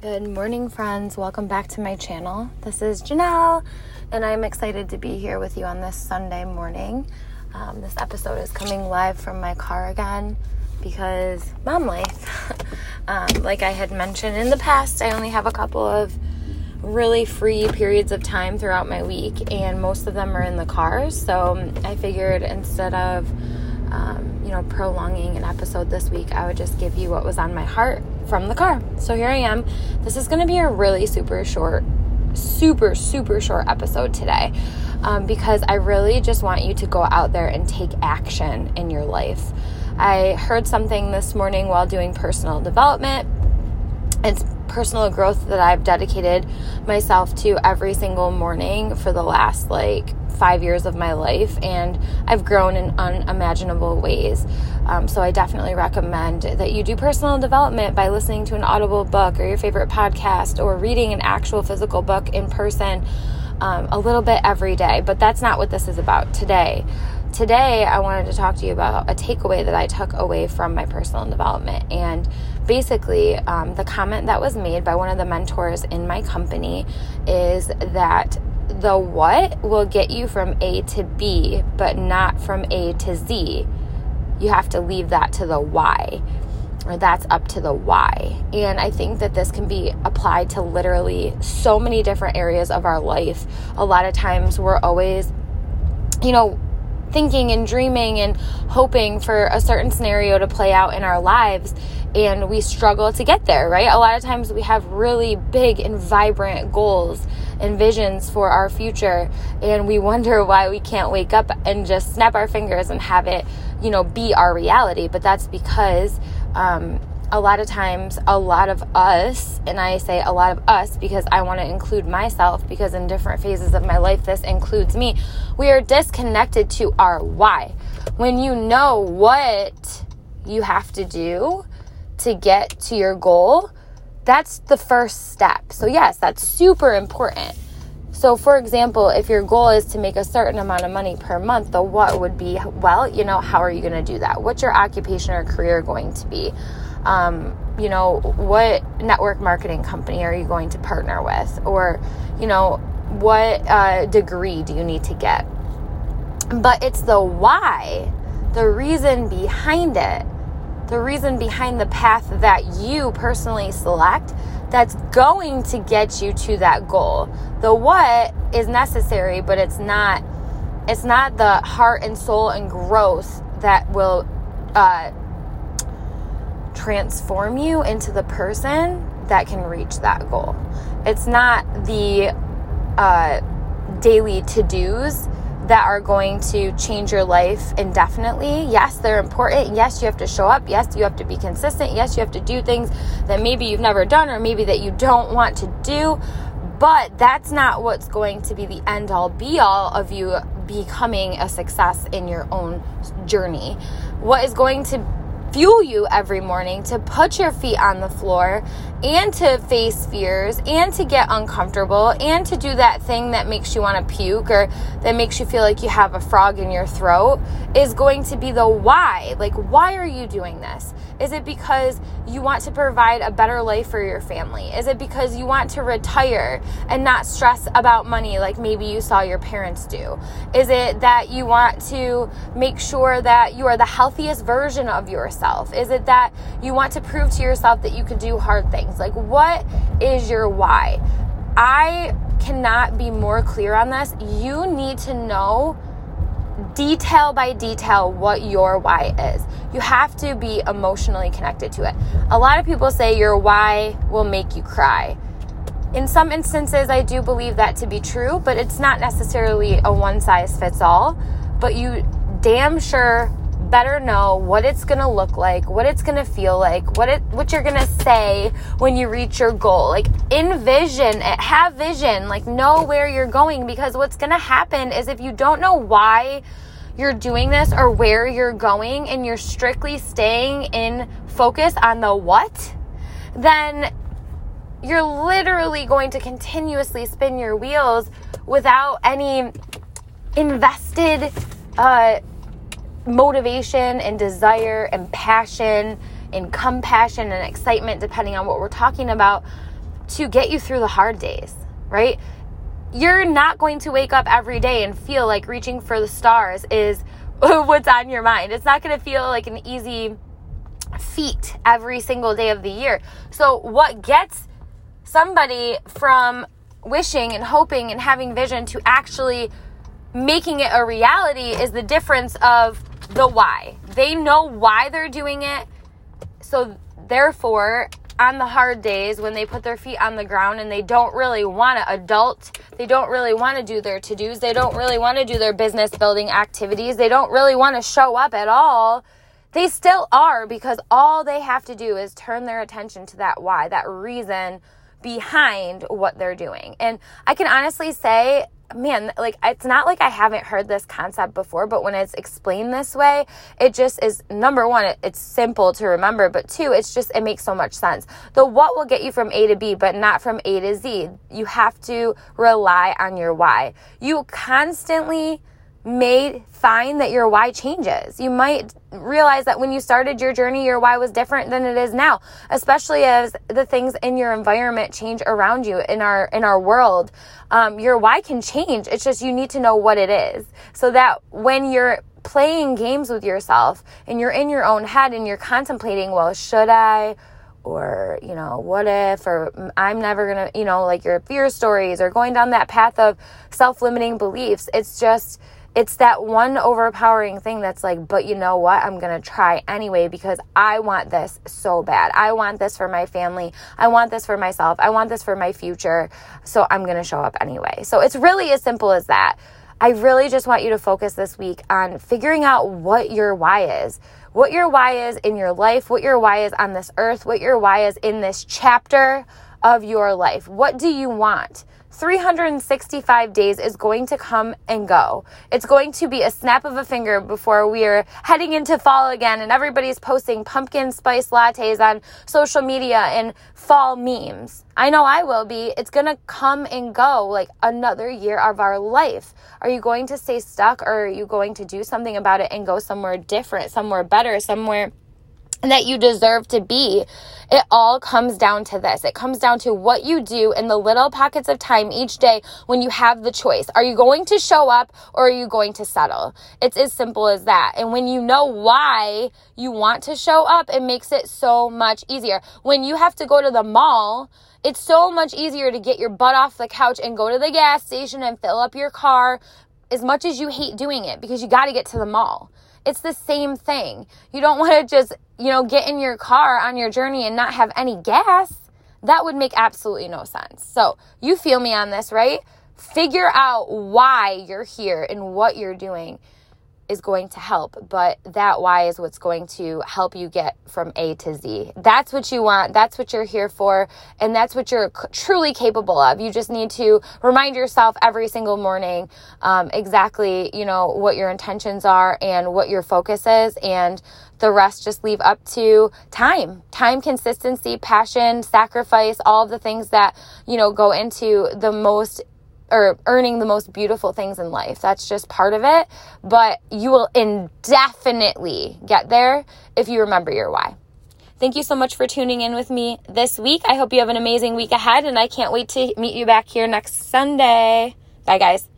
Good morning, friends. Welcome back to my channel. This is Janelle, and I'm excited to be here with you on this Sunday morning. Um, this episode is coming live from my car again because mom life. um, like I had mentioned in the past, I only have a couple of really free periods of time throughout my week, and most of them are in the car. So I figured instead of um, you know, prolonging an episode this week, I would just give you what was on my heart from the car. So here I am. This is going to be a really super short, super, super short episode today um, because I really just want you to go out there and take action in your life. I heard something this morning while doing personal development. It's personal growth that I've dedicated myself to every single morning for the last like five years of my life, and I've grown in unimaginable ways. Um, so I definitely recommend that you do personal development by listening to an audible book or your favorite podcast or reading an actual physical book in person um, a little bit every day. But that's not what this is about today. Today, I wanted to talk to you about a takeaway that I took away from my personal development. And basically, um, the comment that was made by one of the mentors in my company is that the what will get you from A to B, but not from A to Z. You have to leave that to the why, or that's up to the why. And I think that this can be applied to literally so many different areas of our life. A lot of times we're always, you know, thinking and dreaming and hoping for a certain scenario to play out in our lives and we struggle to get there, right? A lot of times we have really big and vibrant goals and visions for our future and we wonder why we can't wake up and just snap our fingers and have it, you know, be our reality. But that's because um, a lot of times, a lot of us, and I say a lot of us because I want to include myself because in different phases of my life, this includes me, we are disconnected to our why. When you know what you have to do to get to your goal, that's the first step. So, yes, that's super important. So, for example, if your goal is to make a certain amount of money per month, the what would be, well, you know, how are you going to do that? What's your occupation or career going to be? Um, you know, what network marketing company are you going to partner with? Or, you know, what uh, degree do you need to get? But it's the why, the reason behind it, the reason behind the path that you personally select that's going to get you to that goal. The what is necessary, but it's not it's not the heart and soul and growth that will uh, transform you into the person that can reach that goal. It's not the uh, daily to dos that are going to change your life indefinitely. Yes, they're important. Yes, you have to show up. Yes, you have to be consistent. Yes, you have to do things that maybe you've never done or maybe that you don't want to do. But that's not what's going to be the end all be all of you becoming a success in your own journey. What is going to fuel you every morning to put your feet on the floor and to face fears and to get uncomfortable and to do that thing that makes you want to puke or that makes you feel like you have a frog in your throat is going to be the why. Like, why are you doing this? Is it because you want to provide a better life for your family? Is it because you want to retire and not stress about money like maybe you saw your parents do? Is it that you want to make sure that you are the healthiest version of yourself? Is it that you want to prove to yourself that you can do hard things? Like, what is your why? I cannot be more clear on this. You need to know detail by detail what your why is. You have to be emotionally connected to it. A lot of people say your why will make you cry. In some instances, I do believe that to be true, but it's not necessarily a one size fits all. But you damn sure better know what it's going to look like, what it's going to feel like, what it what you're going to say when you reach your goal. Like envision it, have vision, like know where you're going because what's going to happen is if you don't know why you're doing this or where you're going and you're strictly staying in focus on the what, then you're literally going to continuously spin your wheels without any invested uh, motivation and desire and passion and compassion and excitement, depending on what we're talking about, to get you through the hard days, right? You're not going to wake up every day and feel like reaching for the stars is what's on your mind. It's not going to feel like an easy feat every single day of the year. So, what gets somebody from wishing and hoping and having vision to actually making it a reality is the difference of the why. They know why they're doing it. So, therefore, on the hard days when they put their feet on the ground and they don't really want to adult, they don't really want to do their to dos, they don't really want to do their business building activities, they don't really want to show up at all. They still are because all they have to do is turn their attention to that why, that reason behind what they're doing. And I can honestly say man, like it's not like I haven't heard this concept before, but when it's explained this way, it just is number one, it, it's simple to remember, but two, it's just, it makes so much sense. The what will get you from A to B, but not from A to Z. You have to rely on your why. You constantly may find that your why changes. You might realize that when you started your journey, your why was different than it is now, especially as the things in your environment change around you in our in our world. Um, your why can change. It's just you need to know what it is, so that when you're playing games with yourself and you're in your own head and you're contemplating, well, should I? or you know what if or i'm never gonna you know like your fear stories or going down that path of self-limiting beliefs it's just it's that one overpowering thing that's like, but you know what? I'm going to try anyway because I want this so bad. I want this for my family. I want this for myself. I want this for my future. So I'm going to show up anyway. So it's really as simple as that. I really just want you to focus this week on figuring out what your why is. What your why is in your life, what your why is on this earth, what your why is in this chapter of your life. What do you want? 365 days is going to come and go. It's going to be a snap of a finger before we are heading into fall again and everybody's posting pumpkin spice lattes on social media and fall memes. I know I will be. It's going to come and go like another year of our life. Are you going to stay stuck or are you going to do something about it and go somewhere different, somewhere better, somewhere that you deserve to be. It all comes down to this. It comes down to what you do in the little pockets of time each day when you have the choice. Are you going to show up or are you going to settle? It's as simple as that. And when you know why you want to show up, it makes it so much easier. When you have to go to the mall, it's so much easier to get your butt off the couch and go to the gas station and fill up your car as much as you hate doing it because you got to get to the mall. It's the same thing. You don't want to just, you know, get in your car on your journey and not have any gas. That would make absolutely no sense. So, you feel me on this, right? Figure out why you're here and what you're doing is going to help, but that why is what's going to help you get from A to Z. That's what you want. That's what you're here for. And that's what you're c- truly capable of. You just need to remind yourself every single morning um, exactly, you know, what your intentions are and what your focus is. And the rest just leave up to time, time, consistency, passion, sacrifice, all the things that, you know, go into the most or earning the most beautiful things in life. That's just part of it. But you will indefinitely get there if you remember your why. Thank you so much for tuning in with me this week. I hope you have an amazing week ahead, and I can't wait to meet you back here next Sunday. Bye, guys.